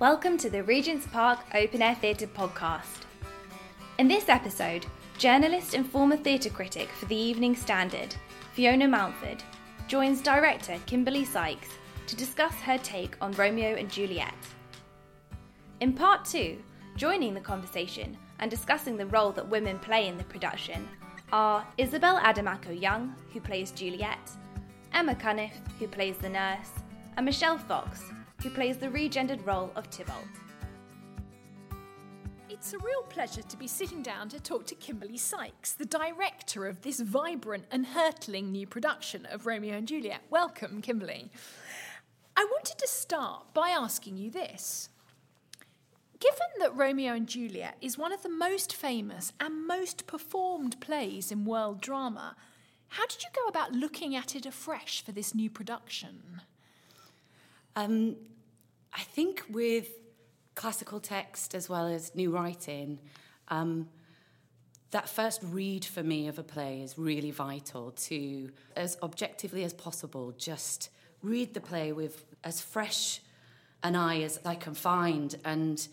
Welcome to the Regent's Park Open Air Theatre podcast. In this episode, journalist and former theatre critic for the Evening Standard, Fiona Mountford, joins director Kimberley Sykes to discuss her take on Romeo and Juliet. In part two, joining the conversation and discussing the role that women play in the production are Isabel Adomakoh Young, who plays Juliet, Emma Cunniffe, who plays the nurse, and Michelle Fox, who plays the regendered role of Tybalt. It's a real pleasure to be sitting down to talk to Kimberley Sykes, the director of this vibrant and hurtling new production of Romeo and Juliet. Welcome, Kimberley. I wanted to start by asking you this. Given that Romeo and Juliet is one of the most famous and most performed plays in world drama, how did you go about looking at it afresh for this new production? Um, I think with classical text as well as new writing, um, that first read for me of a play is really vital to, as objectively as possible, just read the play with as fresh an eye as I can find and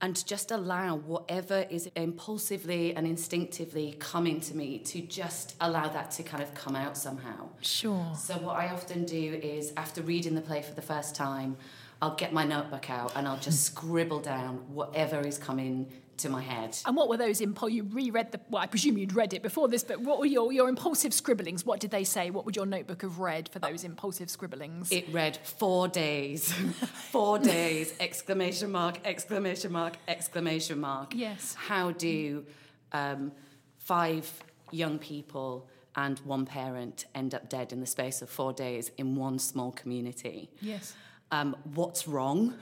and just allow whatever is impulsively and instinctively coming to me to just allow that to kind of come out somehow. Sure. So what I often do is after reading the play for the first time, I'll get my notebook out and I'll just scribble down whatever is coming to my head. And what were those impulse? You reread the. Well, I presume you'd read it before this, but what were your, your impulsive scribblings? What did they say? What would your notebook have read for those impulsive scribblings? It read four days, four days! Exclamation mark! Exclamation mark! Exclamation mark! Yes. How do um, five young people and one parent end up dead in the space of four days in one small community? Yes. Um, what's wrong?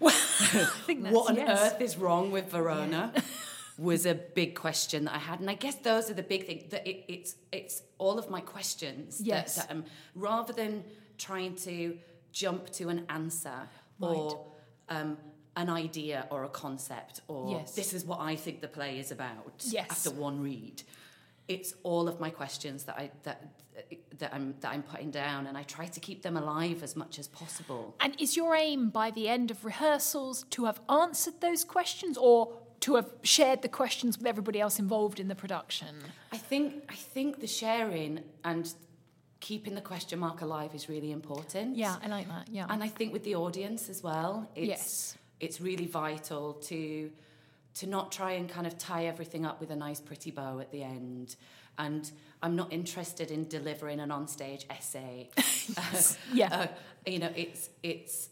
Well, I think that's, what on yes. earth is wrong with Verona? was a big question that I had, and I guess those are the big things. That it, it's it's all of my questions. Yes. That, that um, rather than trying to jump to an answer or um, an idea or a concept or Yes. this is what I think the play is about. Yes. After one read, it's all of my questions that I that that I'm that I'm putting down, and I try to keep them alive as much as possible. And is your aim by the end of rehearsals to have answered those questions or to have shared the questions with everybody else involved in the production? I think I think the sharing and keeping the question mark alive is really important. Yeah, I like that. Yeah. And I think with the audience as well, it's Yes. it's really vital to to not try and kind of tie everything up with a nice pretty bow at the end. And I'm not interested in delivering an onstage essay. Yeah. Uh, you know, it's it's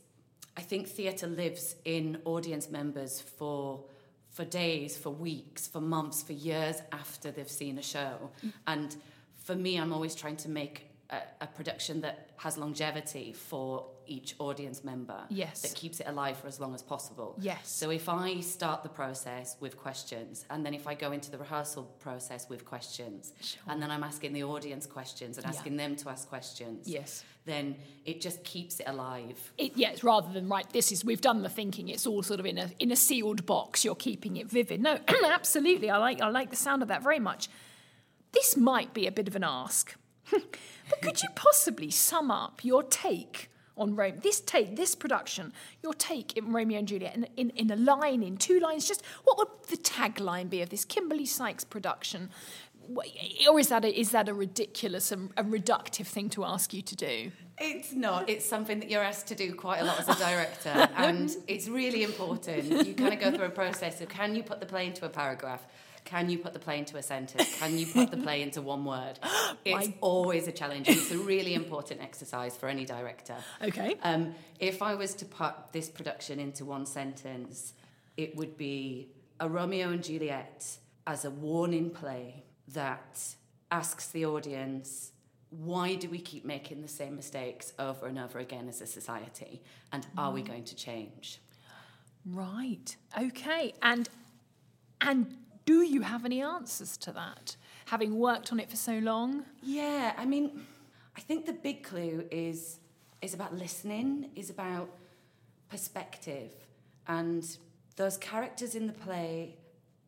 I think theatre lives in audience members for for days, for weeks, for months, for years after they've seen a show. And for me, I'm always trying to make a, a production that has longevity for each audience member. Yes. That keeps it alive for as long as possible. Yes. So if I start the process with questions, and then if I go into the rehearsal process with questions, Sure. and then I'm asking the audience questions and Yeah. asking them to ask questions, Yes. then it just keeps it alive. It, yes, rather than right, this is we've done the thinking. It's all sort of in a in a sealed box. You're keeping it vivid. No, absolutely. I like I like the sound of that very much. This might be a bit of an ask, Hmm. but could you possibly sum up your take on Rome? This take, this production, your take in Romeo and Juliet, in, in, in a line, in two lines. Just what would the tagline be of this Kimberley Sykes production? Or is that a, is that a ridiculous and a reductive thing to ask you to do? It's not. It's something that you're asked to do quite a lot as a director, and it's really important. You kind of go through a process of can you put the play into a paragraph? Can you put the play into a sentence? Can you put the play into one word? It's My- always a challenge. It's a really important exercise for any director. Okay. Um, if I was to put this production into one sentence, it would be a Romeo and Juliet as a warning play that asks the audience, why do we keep making the same mistakes over and over again as a society? And are we going to change? Right. Okay. And and do you have any answers to that? Having worked on it for so long? Yeah, I mean, I think the big clue is is about listening, is about perspective, and those characters in the play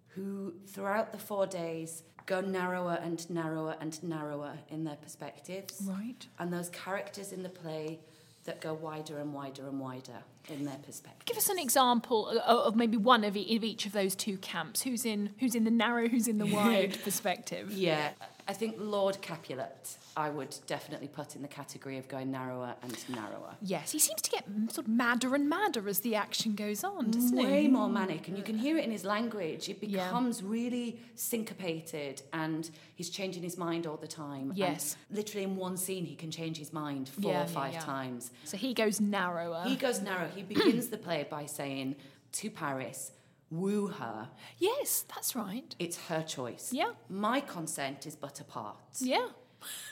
who, throughout the four days, go narrower and narrower and narrower in their perspectives, Right. and those characters in the play that go wider and wider and wider in their perspective. Give us an example of, maybe one of, of each of those two camps. Who's in who's in the narrow, who's in the wide perspective? Yeah, I think Lord Capulet, I would definitely put in the category of going narrower and narrower. Yes, he seems to get sort of madder and madder as the action goes on, doesn't Way he? more manic, and you can hear it in his language. It Yeah. becomes really syncopated, and he's changing his mind all the time. And Yes. literally in one scene, he can change his mind four Yeah, or five yeah. times. So he goes narrower. He goes narrow. He begins the play by saying to Paris, "Woo her. yes, that's right. It's her choice. Yeah. My consent is but a part. Yeah.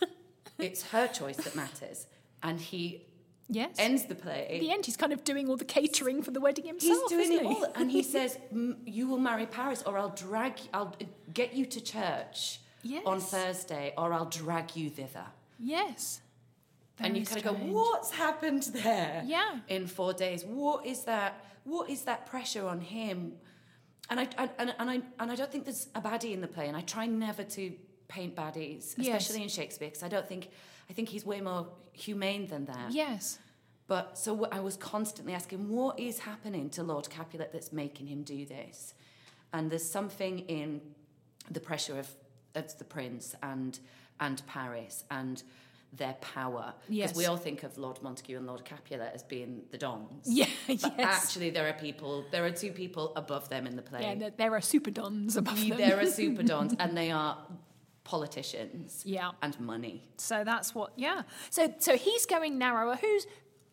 It's her choice that matters." And he Yes. ends the play. At the end, he's kind of doing all the catering for the wedding himself. He's doing it he? all, and he says, "M- "You will marry Paris, or I'll drag, I'll get you to church on Thursday, or I'll drag you thither." Yes. And you Very kind of go, "What's happened there?" Yeah. In four days, what is that? What is that pressure on him? And I, and, and I and I don't think there's a baddie in the play, and I try never to paint baddies, Yes. especially in Shakespeare, because I don't think I think he's way more humane than that. Yes. But so I was constantly asking, what is happening to Lord Capulet that's making him do this? And there's something in the pressure of, of the prince and and Paris and their power. Yes. Because we all think of Lord Montague and Lord Capulet as being the dons. Yeah. But yes. actually, there are people. There are two people above them in the play. yeah. There, there are super dons above them. there are super dons, and they are politicians. Yeah. And money. So that's what. Yeah. So so he's going narrower. Who's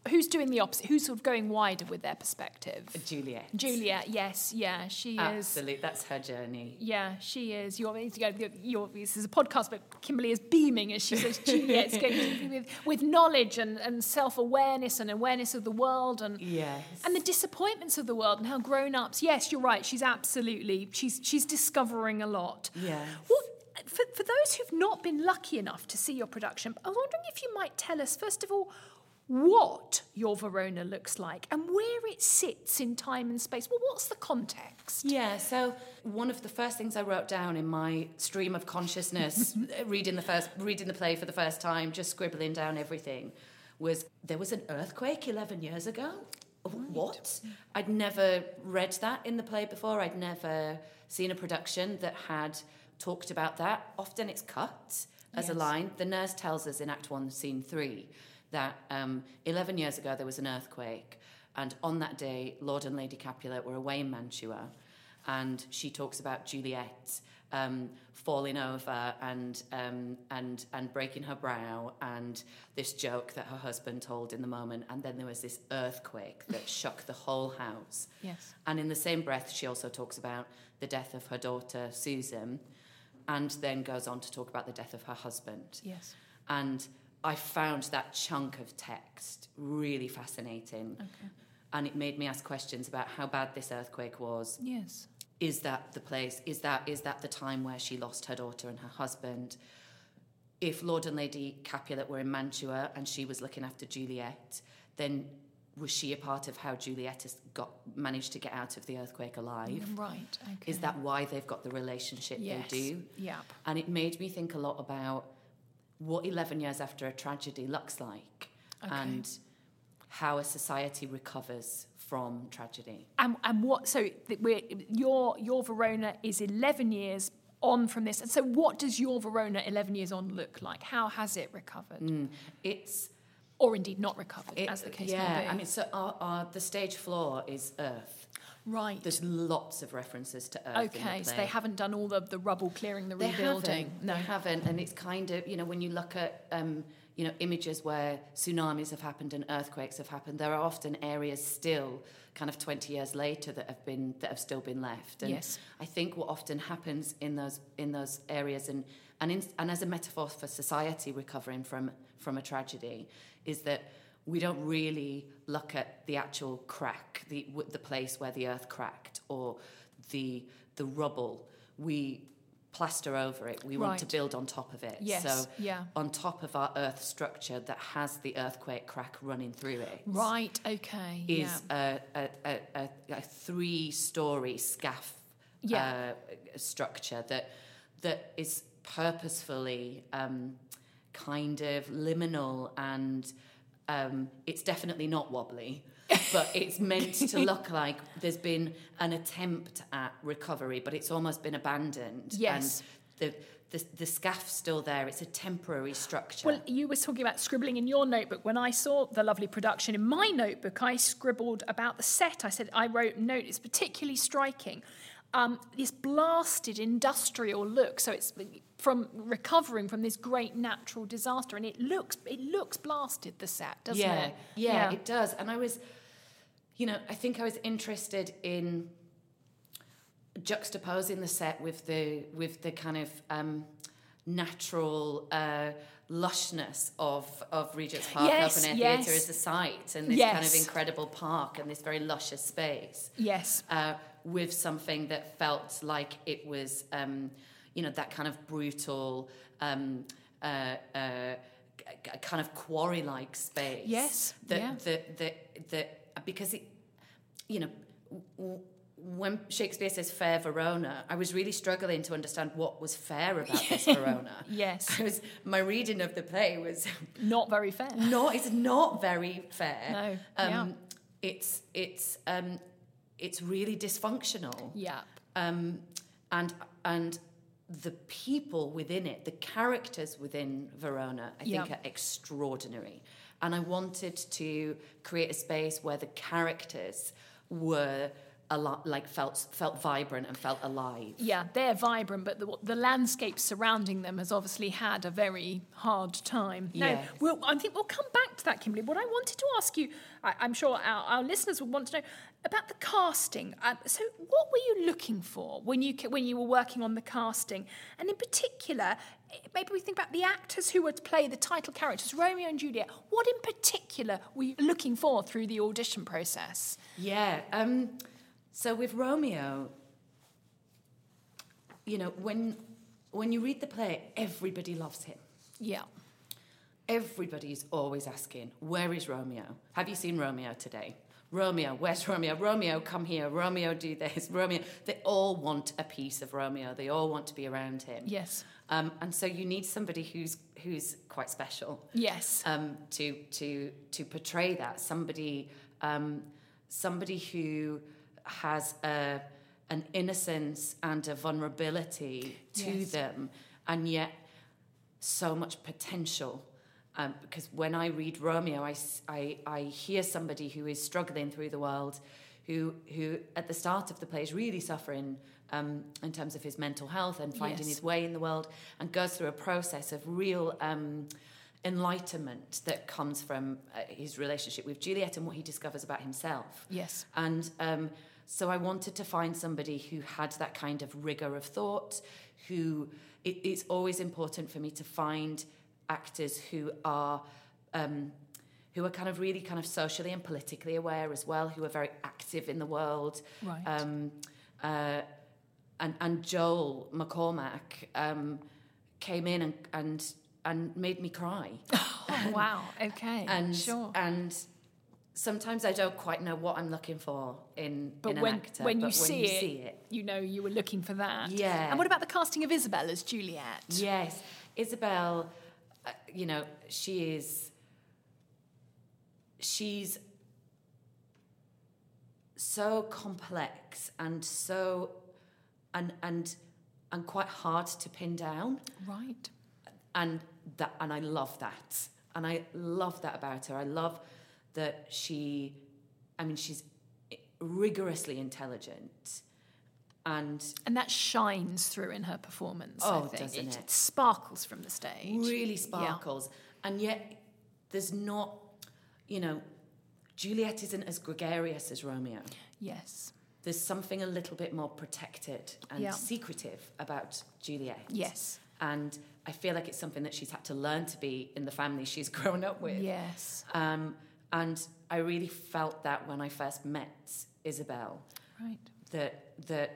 who's doing the opposite? Who's sort of going wider with their perspective? Juliet. Juliet. Yes. Yeah. She is. Absolutely. That's her journey. Yeah, she is. You're, you're, you're, this is a podcast, but Kimberley is beaming as she says Juliet's going with, with knowledge and, and self awareness and awareness of the world and Yes. and the disappointments of the world and how grown ups. Yes, you're right. She's absolutely she's she's discovering a lot. Yes. What for, for those who've not been lucky enough to see your production, I was wondering if you might tell us first of all what your Verona looks like and where it sits in time and space. Well, what's the context? Yeah, so one of the first things I wrote down in my stream of consciousness, reading the first, reading the play for the first time, just scribbling down everything, was there was an earthquake eleven years ago. What? I'd never read that in the play before. I'd never seen a production that had talked about that. Often it's cut as a line. The nurse tells us in Act One, Scene Three, that um, eleven years ago there was an earthquake, and on that day, Lord and Lady Capulet were away in Mantua, and she talks about Juliet um, falling over and um, and and breaking her brow, and this joke that her husband told in the moment, and then there was this earthquake that shook the whole house. Yes. And in the same breath, she also talks about the death of her daughter Susan, and then goes on to talk about the death of her husband. Yes. And I found that chunk of text really fascinating. Okay. And it made me ask questions about how bad this earthquake was. Yes. Is that the place? Is that is that the time where she lost her daughter and her husband? If Lord and Lady Capulet were in Mantua and she was looking after Juliet, then was she a part of how Juliet has got managed to get out of the earthquake alive? Right. Okay. Is that why they've got the relationship yes. they do? Yep. And it made me think a lot about what 11 years after a tragedy looks like Okay. and how a society recovers from tragedy. And, and what? So we're, your your Verona is eleven years on from this, and so what does your Verona eleven years on look like? How has it recovered, Mm. It's or indeed not recovered, it, as the case yeah, may be? I mean, so our, our, the stage floor is earth. Right. There's lots of references to earth. Okay, so they haven't done all the, the rubble clearing, the They rebuilding. haven't. No. They haven't, and it's kind of you know when you look at um, you know images where tsunamis have happened and earthquakes have happened, there are often areas still kind of 20 years later that have been that have still been left. And Yes. I think what often happens in those in those areas and and in, and as a metaphor for society recovering from from a tragedy is that we don't really look at the actual crack, the the place where the earth cracked or the the rubble. We plaster over it. We want to build on top of it. Yes, So yeah. on top of our earth structure that has the earthquake crack running through it Right. Okay. is yeah. a, a, a, a, a three-story scaff Yeah. uh, structure that that is purposefully um, kind of liminal and Um, it's definitely not wobbly, but it's meant to look like there's been an attempt at recovery, but it's almost been abandoned. Yes. And the, the, the scaff's still there. It's a temporary structure. Well, you were talking about scribbling in your notebook. When I saw the lovely production in my notebook, I scribbled about the set. I said, I wrote, note, it's particularly striking. Um, this blasted industrial look. So it's from recovering from this great natural disaster, and it looks it looks blasted. The set, doesn't yeah, it? Yeah, yeah, it does. And I was, you know, I think I was interested in juxtaposing the set with the with the kind of um, natural uh, lushness of of Regent's Park Yes, Open Air yes. Theatre as a site and this kind of incredible park and this very luscious space. Yes. Uh, with something that felt like it was, um, you know, that kind of brutal, um, uh, uh, kind of quarry-like space. Yes, That, yeah. that, that, that, because it, you know, w- when Shakespeare says fair Verona, I was really struggling to understand what was fair about this Verona. Yes. I was, my reading of the play was Not very fair. No, it's not very fair. No, Um, yeah. It's it's um, it's really dysfunctional. Yeah. Um, and and the people within it, the characters within Verona, I think are extraordinary. And I wanted to create a space where the characters were like felt felt vibrant and felt alive. Yeah, they're vibrant, but the, the landscape surrounding them has obviously had a very hard time. Now, Yes. we'll, I think we'll come back to that, Kimberley. What I wanted to ask you, I, I'm sure our, our listeners would want to know about the casting. Um, so, what were you looking for when you when you were working on the casting, and in particular? eh, Maybe we think about the actors who would play the title characters, Romeo and Juliet. What in particular were you looking for through the audition process? Yeah. Um, so with Romeo, you know, when when you read the play, everybody loves him. Yeah. Everybody's always asking, "Where is Romeo? Have you seen Romeo today? Romeo, where's Romeo? Romeo, come here. Romeo, do this. Romeo." They all want a piece of Romeo. They all want to be around him. Yes. Um, and so you need somebody who's who's quite special Yes. um, to to to portray that somebody um, somebody who has a, an innocence and a vulnerability to Yes. them, and yet so much potential. Um, because when I read Romeo, I I hear somebody who is struggling through the world, who who at the start of the play is really suffering um, in terms of his mental health and finding Yes. his way in the world, and goes through a process of real um, enlightenment that comes from uh, his relationship with Juliet and what he discovers about himself. Yes. And um, so I wanted to find somebody who had that kind of rigor of thought, who it, it's always important for me to find actors who are. Um, who are kind of really kind of socially and politically aware as well, who are very active in the world. Right. Um, uh, and, and Joel MacCormack um, came in and, and, and made me cry. Oh, wow. Okay. and sure. and sometimes I don't quite know what I'm looking for in, But in when, an actor. when, you, but see, when you it, see it, you know you were looking for that. Yeah. And what about the casting of Isabel as Juliet? yes, Isabel, uh, you know, she is. She's so complex and so and and and quite hard to pin down. Right. and that and I love that and I love that about her I love that she I mean she's rigorously intelligent and And that shines through in her performance. Oh, doesn't it? sparkles from the stage. really sparkles and yet there's not you know Juliet isn't as gregarious as Romeo Yes. there's something a little bit more protected and Yeah. secretive about Juliet Yes. and I feel like it's something that she's had to learn to be in the family she's grown up with Yes. Um, and I really felt that when I first met Isabel, Right. that that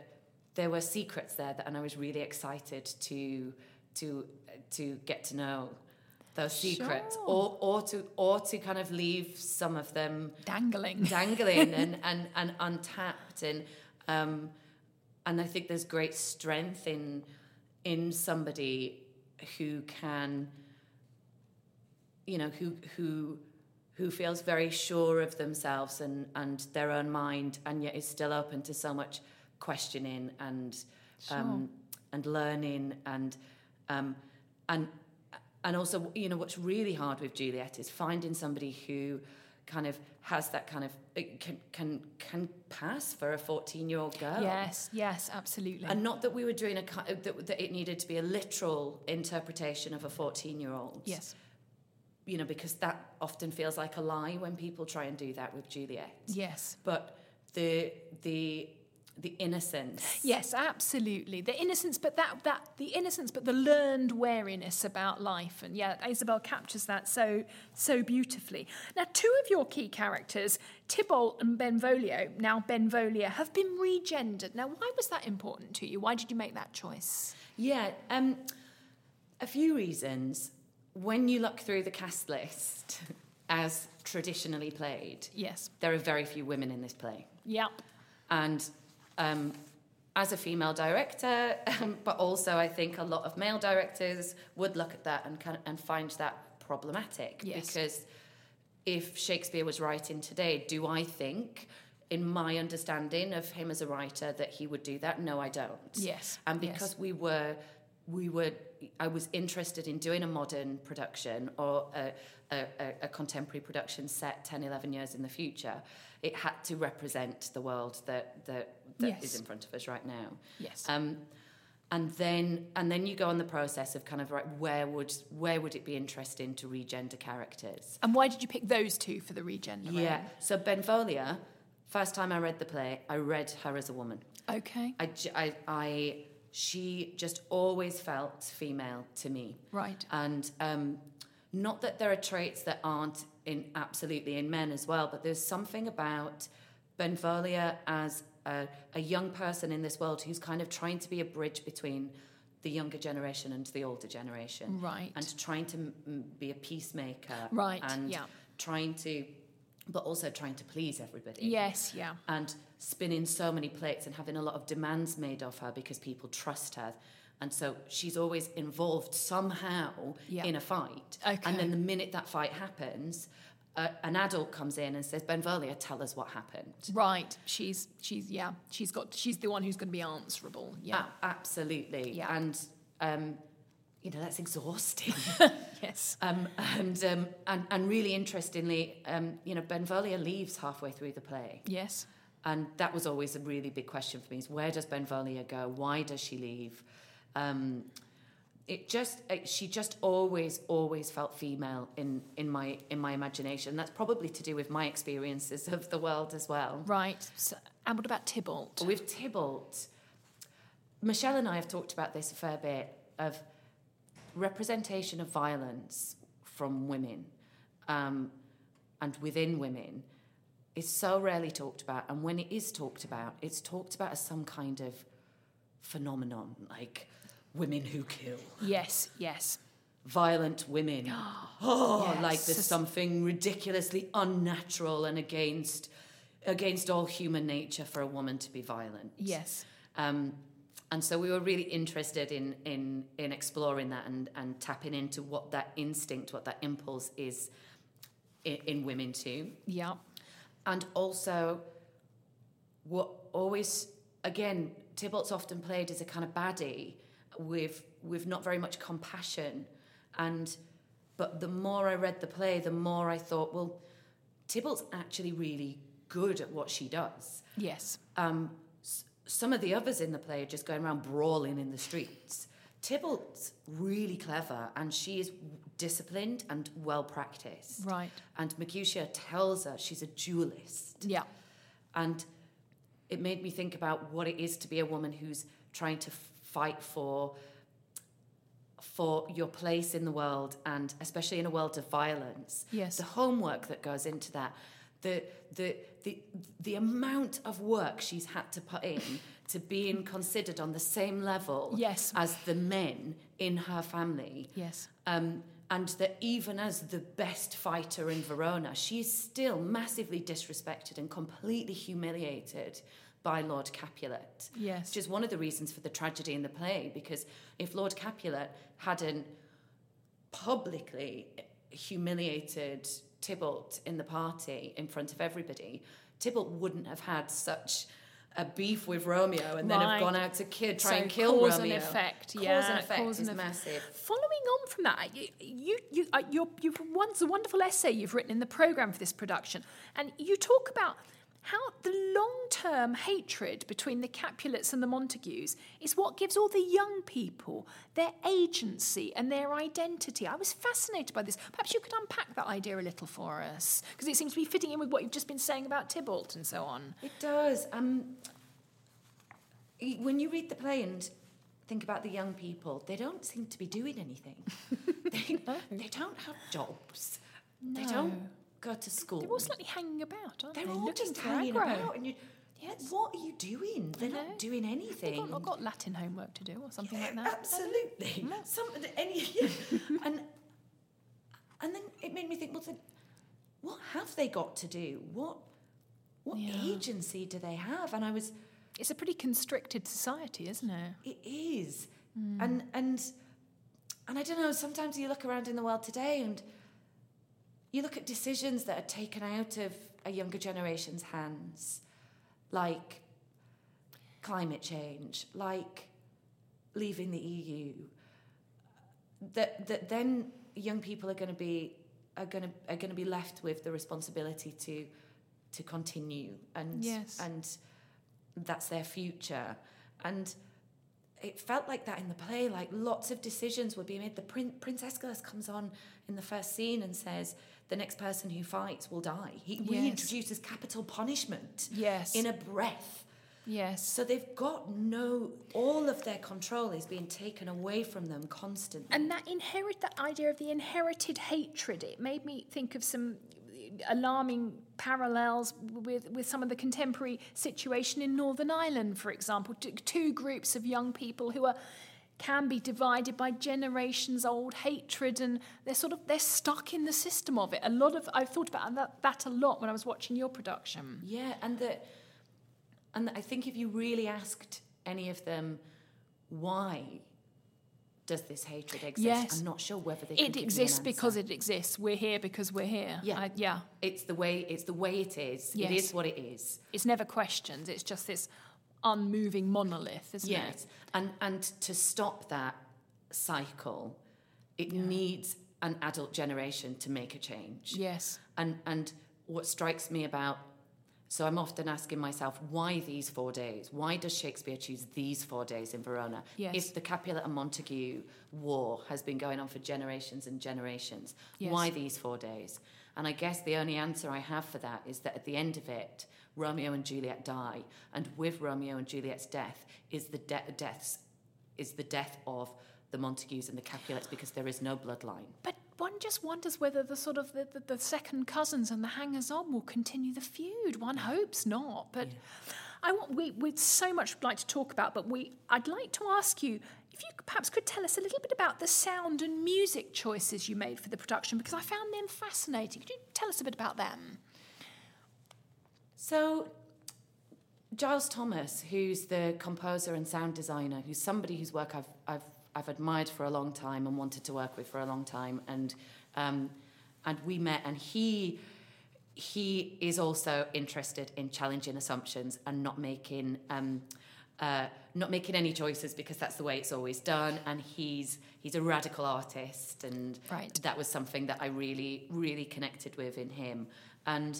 there were secrets there, that, and I was really excited to to to get to know those secrets, Sure. or or to or to kind of leave some of them Dangling. dangling and, and, and untapped and um, and I think there's great strength in in somebody who can you know who who who feels very sure of themselves and, and their own mind, and yet is still open to so much questioning and um, and learning and um, and and also you know what's really hard with Juliet is finding somebody who kind of has that kind of can can can pass for a 14 year old girl. Yes, yes, absolutely. and not that we were doing a that, that it needed to be a literal interpretation of a 14 year old yes, you know because that often feels like a lie when people try and do that with Juliet yes. but the the the innocence Yes, absolutely. The innocence, but that that the innocence, but the learned wariness about life, and yeah, Isabel captures that so so beautifully. Now, two of your key characters, Tybalt and Benvolio, now Benvolia, have been regendered. Now, why was that important to you? Why did you make that choice? Yeah, um, a few reasons. When you look through the cast list, as traditionally played, Yes. there are very few women in this play. Yep. And um, as a female director, um, but also I think a lot of male directors would look at that and kind of, and find that problematic Yes. because if Shakespeare was writing today, do I think, in my understanding of him as a writer, that he would do that? No, I don't. Yes. And yes. because we were, we were, I was interested in doing a modern production or a, a, a, contemporary production set 10, 11 years in the future, it had to represent the world that that, that is Yes. in front of us right now. Yes. Um, and then and then you go on the process of kind of right where would where would it be interesting to regender characters? and why did you pick those two for the regender? Yeah. So Benvolia, first time I read the play, I read her as a woman. Okay. I, I, I- she just always felt female to me. Right. And um, not that there are traits that aren't in absolutely in men as well, but there's something about Benvolia as a, a young person in this world who's kind of trying to be a bridge between the younger generation and the older generation. Right. And trying to m- be a peacemaker. Right, And yeah. trying to, but also trying to please everybody Yes. Yeah. and spinning so many plates and having a lot of demands made of her because people trust her. And so she's always involved somehow Yeah. in a fight. Okay. And then the minute that fight happens, uh, an adult comes in and says, Benvolia, tell us what happened. Right. She's she's yeah. She's got she's the one who's going to be answerable. Yeah. A- absolutely. Yeah. And, um, you know, that's exhausting. yes. um, and, um, and, and really interestingly, um, you know, Benvolia leaves halfway through the play. Yes. And that was always a really big question for me: is where does Benvolia go? Why does she leave? Um, it just it, she just always always felt female in in my in my imagination. That's probably to do with my experiences of the world as well. Right. So, and what about Tybalt? With Tybalt, Michelle and I have talked about this a fair bit of representation of violence from women um, and within women is so rarely talked about. And when it is talked about, it's talked about as some kind of phenomenon, like women who kill, Yes. Yes. violent women. oh, Yes. like there's something ridiculously unnatural and against against all human nature for a woman to be violent. Yes. Um, and so we were really interested in in in exploring that and and tapping into what that instinct, what that impulse is in, in women too, Yeah. and also what always again Tybalt's often played as a kind of baddie with with not very much compassion, and but the more I read the play, the more I thought, well, Tybalt's actually really good at what she does Yes. um, some of the others in the play are just going around brawling in the streets. Tybalt's really clever and she is disciplined and well practiced. Right. And Mercutio tells her she's a duelist. Yeah. And it made me think about what it is to be a woman who's trying to fight for for your place in the world and especially in a world of violence Yes. the homework that goes into that the the the the amount of work she's had to put in to being considered on the same level Yes. as the men in her family Yes. um, and that even as the best fighter in Verona, she is still massively disrespected and completely humiliated by Lord Capulet. Yes. Which is one of the reasons for the tragedy in the play, because if Lord Capulet hadn't publicly humiliated Tybalt in the party in front of everybody, Tybalt wouldn't have had such a beef with Romeo and then have gone out to kill, try So and kill cause Romeo. and effect, Cause and effect cause is massive. Following on from that, you, you, you, uh, you've once a wonderful essay you've written in the program for this production, and you talk about how the long-term hatred between the Capulets and the Montagues is what gives all the young people their agency and their identity. I was fascinated by this. Perhaps you could unpack that idea a little for us, because it seems to be fitting in with what you've just been saying about Tybalt and so on. It does. Um, when you read the play and think about the young people, they don't seem to be doing anything. they, they don't have jobs. Go to school. They're all slightly hanging about, aren't They're they? Are all just hanging aggro. about, and you. Yes. What are you doing? They're not doing anything. They've got, got Latin homework to do or something like that. Absolutely. No. Some any yeah. and and then it made me think, well then what have they got to do? What what Yeah. agency do they have? And I was It's a pretty constricted society, isn't it? it is. Hmm. And and and I don't know, sometimes you look around in the world today and you look at decisions that are taken out of a younger generation's hands, like climate change, like leaving the EU, that that then young people are going to be are going to are going to be left with the responsibility to to continue and Yes. and that's their future and it felt like that in the play like lots of decisions were being made the prin- prince Escalus comes on in the first scene and says the next person who fights will die he Yes. reintroduces capital punishment Yes. in a breath yes. so they've got no all of their control is being taken away from them constantly And that inherit that idea of the inherited hatred, it made me think of some alarming parallels with, with some of the contemporary situation in Northern Ireland, for example. Two groups of young people who are can be divided by generations old hatred and they're sort of they're stuck in the system of it a lot of i've thought about that, that a lot when i was watching your production Yeah, and that, and I think if you really asked any of them, why does this hatred exist? Yes. I'm not sure whether they. it me an exists because it exists we're here because we're here Yeah. I- yeah It's the way. It's the way it is. Yes. is what it is. it's never questioned it's just this unmoving monolith isn't it Yes, and and to stop that cycle, it needs an adult generation to make a change. yes And and what strikes me about so I'm often asking myself why these four days? Why does Shakespeare choose these four days in Verona? Yes. If the Capulet and Montague war has been going on for generations and generations, Yes. why these four days? And I guess the only answer I have for that is that at the end of it, Romeo and Juliet die, and with Romeo and Juliet's death is the de- deaths is the death of the Montagues and the Capulets because there is no bloodline. But one just wonders whether the sort of the, the, the second cousins and the hangers on will continue the feud. One hopes not. But I want we we'd so much like to talk about, but we I'd like to ask you if you perhaps could tell us a little bit about the sound and music choices you made for the production because I found them fascinating. Could you tell us a bit about them? So, Giles Thomas, who's the composer and sound designer, who's somebody whose work I've, I've, I've admired for a long time and wanted to work with for a long time, and, um, and we met, and he, he is also interested in challenging assumptions and not making. Um, uh, not making any choices because that's the way it's always done, and he's he's a radical artist, and Right. that was something that I really really connected with in him, and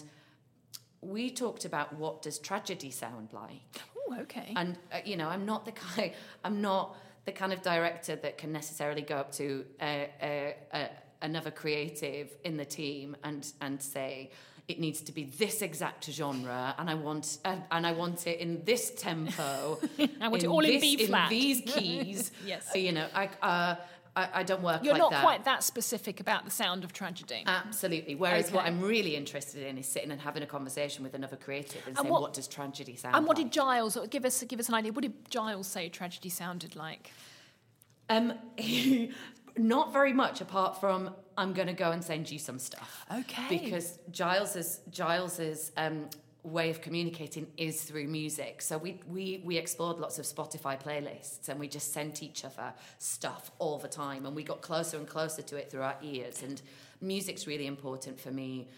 we talked about what does tragedy sound like Oh, okay. and uh, you know i'm not the kind i'm not the kind of director that can necessarily go up to a, a, a, another creative in the team and and say it needs to be this exact genre and i want uh, and i want it in this tempo I want it all in B flat. in these keys Yes. So you know i uh, I, I don't work You're like not that. quite that specific about the sound of tragedy. Absolutely. Whereas what I'm really interested in is sitting and having a conversation with another creative and, And saying, what- what, does tragedy sound like? and what like? did Giles give us? Give us an idea. What did Giles say tragedy sounded like? Um, not very much apart from I'm going to go and send you some stuff. Okay. Because Giles's Giles's um, way of communicating is through music. So we, we, we explored lots of Spotify playlists and we just sent each other stuff all the time and we got closer and closer to it through our ears. And music's really important for me.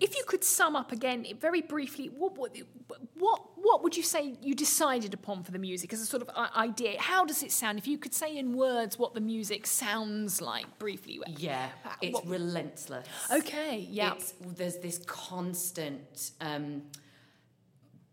If you could sum up again very briefly, what, what, what, what would you say you decided upon for the music as a sort of i- idea? How does it sound? If you could say in words what the music sounds like briefly. Yeah, Uh, it's what- relentless. Okay, yeah. It's, there's this constant um,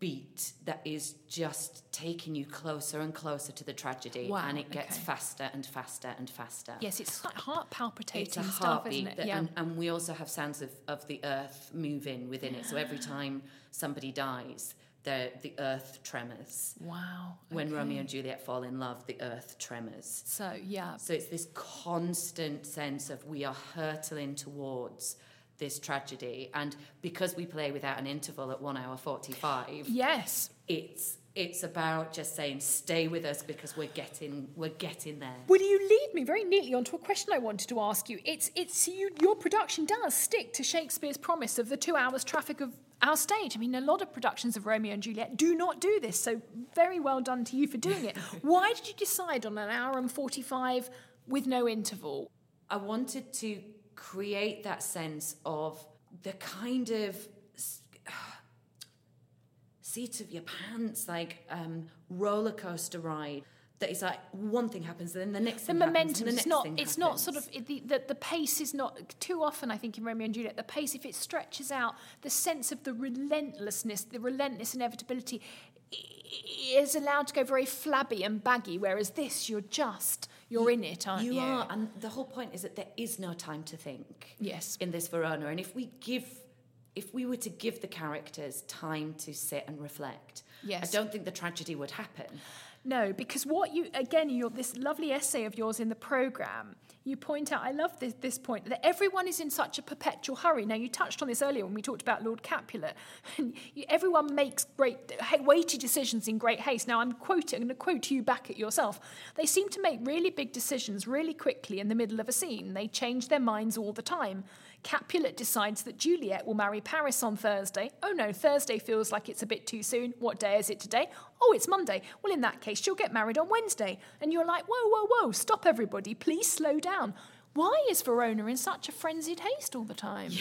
beat that is just taking you closer and closer to the tragedy, Wow, and it gets okay. faster and faster and faster. Yes, it's like heart It's palpitating a stuff, heartbeat, isn't it? that- Yeah. and, and we also have sounds of, of the earth moving within it. So every time somebody dies, the the earth tremors. wow. When. Romeo and Juliet fall in love, the earth tremors. So, yeah. So it's this constant sense of we are hurtling towards this tragedy, and because we play without an interval at one hour forty-five, Yes. it's it's about just saying stay with us because we're getting we're getting there. Will you lead me very neatly onto a question I wanted to ask you? It's it's you, your production does stick to Shakespeare's promise of the two hours traffic of our stage. I mean, a lot of productions of Romeo and Juliet do not do this, so very well done to you for doing it. Why did you decide on an hour and forty five with no interval? I wanted to create that sense of the kind of seat of your pants, like um, roller coaster ride. That is like one thing happens, and then the next The thing momentum. and the It's not. thing It's not sort of it- the, the the pace is not too often. I think in Romeo and Juliet, the pace, if it stretches out, the sense of the relentlessness, the relentless inevitability, is allowed to go very flabby and baggy. Whereas this, you're just you're in it, aren't you? You are, and the whole point is that there is no time to think. Yes. In this Verona, and if we give, if we were to give the characters time to sit and reflect, Yes. I don't think the tragedy would happen. No, because what you again, your this lovely essay of yours in the program, you point out. I love this this point that everyone is in such a perpetual hurry. Now, you touched on this earlier when we talked about Lord Capulet. Everyone makes great weighty decisions in great haste. Now, I'm quoting. I'm going to quote you back at yourself. They seem to make really big decisions really quickly in the middle of a scene. They change their minds all the time. Capulet decides that Juliet will marry Paris on Thursday. Oh no, Thursday feels like it's a bit too soon. What day is it today? Oh, it's Monday. Well, in that case, she'll get married on Wednesday. And you're like, whoa, whoa, whoa, stop everybody, please slow down. Why is Verona in such a frenzied haste all the time?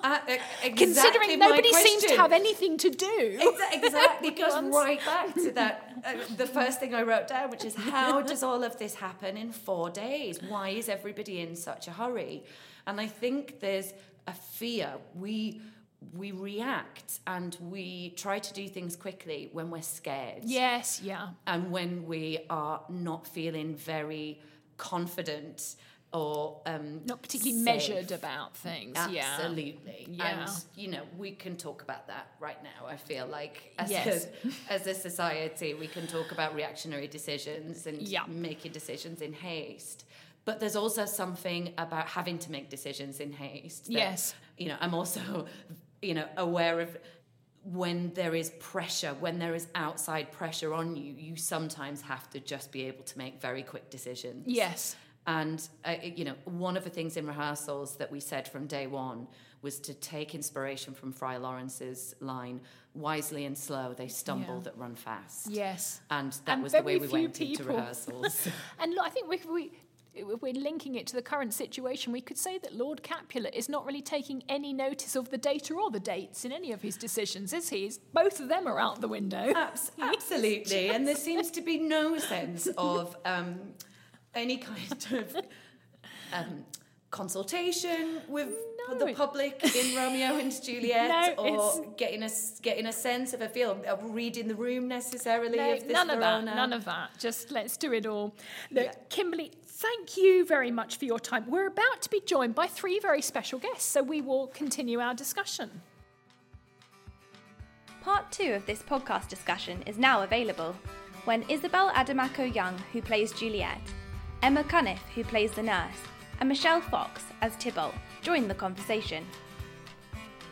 Uh, e- exactly Considering nobody seems to have anything to do. Exa- Exactly, it goes right back to that. Uh, the first thing I wrote down, which is how does all of this happen in four days? Why is everybody in such a hurry? And I think there's a fear. We we react and we try to do things quickly when we're scared. Yes, yeah. and when we are not feeling very confident or um, Not particularly safe. measured about things. Absolutely. Yeah. And, you know, we can talk about that right now. I feel like as, Yes. a, as a society, we can talk about reactionary decisions and Yeah. making decisions in haste. But there's also something about having to make decisions in haste. that, Yes. You know, I'm also, you know, aware of when there is pressure, when there is outside pressure on you, you sometimes have to just be able to make very quick decisions. Yes. And, uh, you know, one of the things in rehearsals that we said from day one was to take inspiration from Friar Lawrence's line wisely and slow, they stumble Yeah. that run fast. Yes. And that And was the way we went into rehearsals. And look, I think we, we, if we're linking it to the current situation, we could say that Lord Capulet is not really taking any notice of the data or the dates in any of his decisions, is he? Both of them are out the window. Abs- absolutely. and there seems to be no sense of um, any kind of um, consultation with No, the public in Romeo and Juliet No, or it's- getting a, s- getting a sense of a feel, of reading the room necessarily No, of this none of that. None of that. Just let's do it all. Look, Yeah. Kimberley, thank you very much for your time. We're about to be joined by three very special guests, so we will continue our discussion. part two of this podcast discussion is now available when Isabel Adomakoh Young, who plays Juliet, Emma Cunniffe, who plays the nurse, and Michelle Fox as Tybalt join the conversation.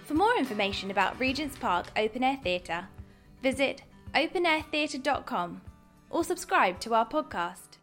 For more information about Regent's Park Open Air Theatre, visit openairtheatre.com or subscribe to our podcast.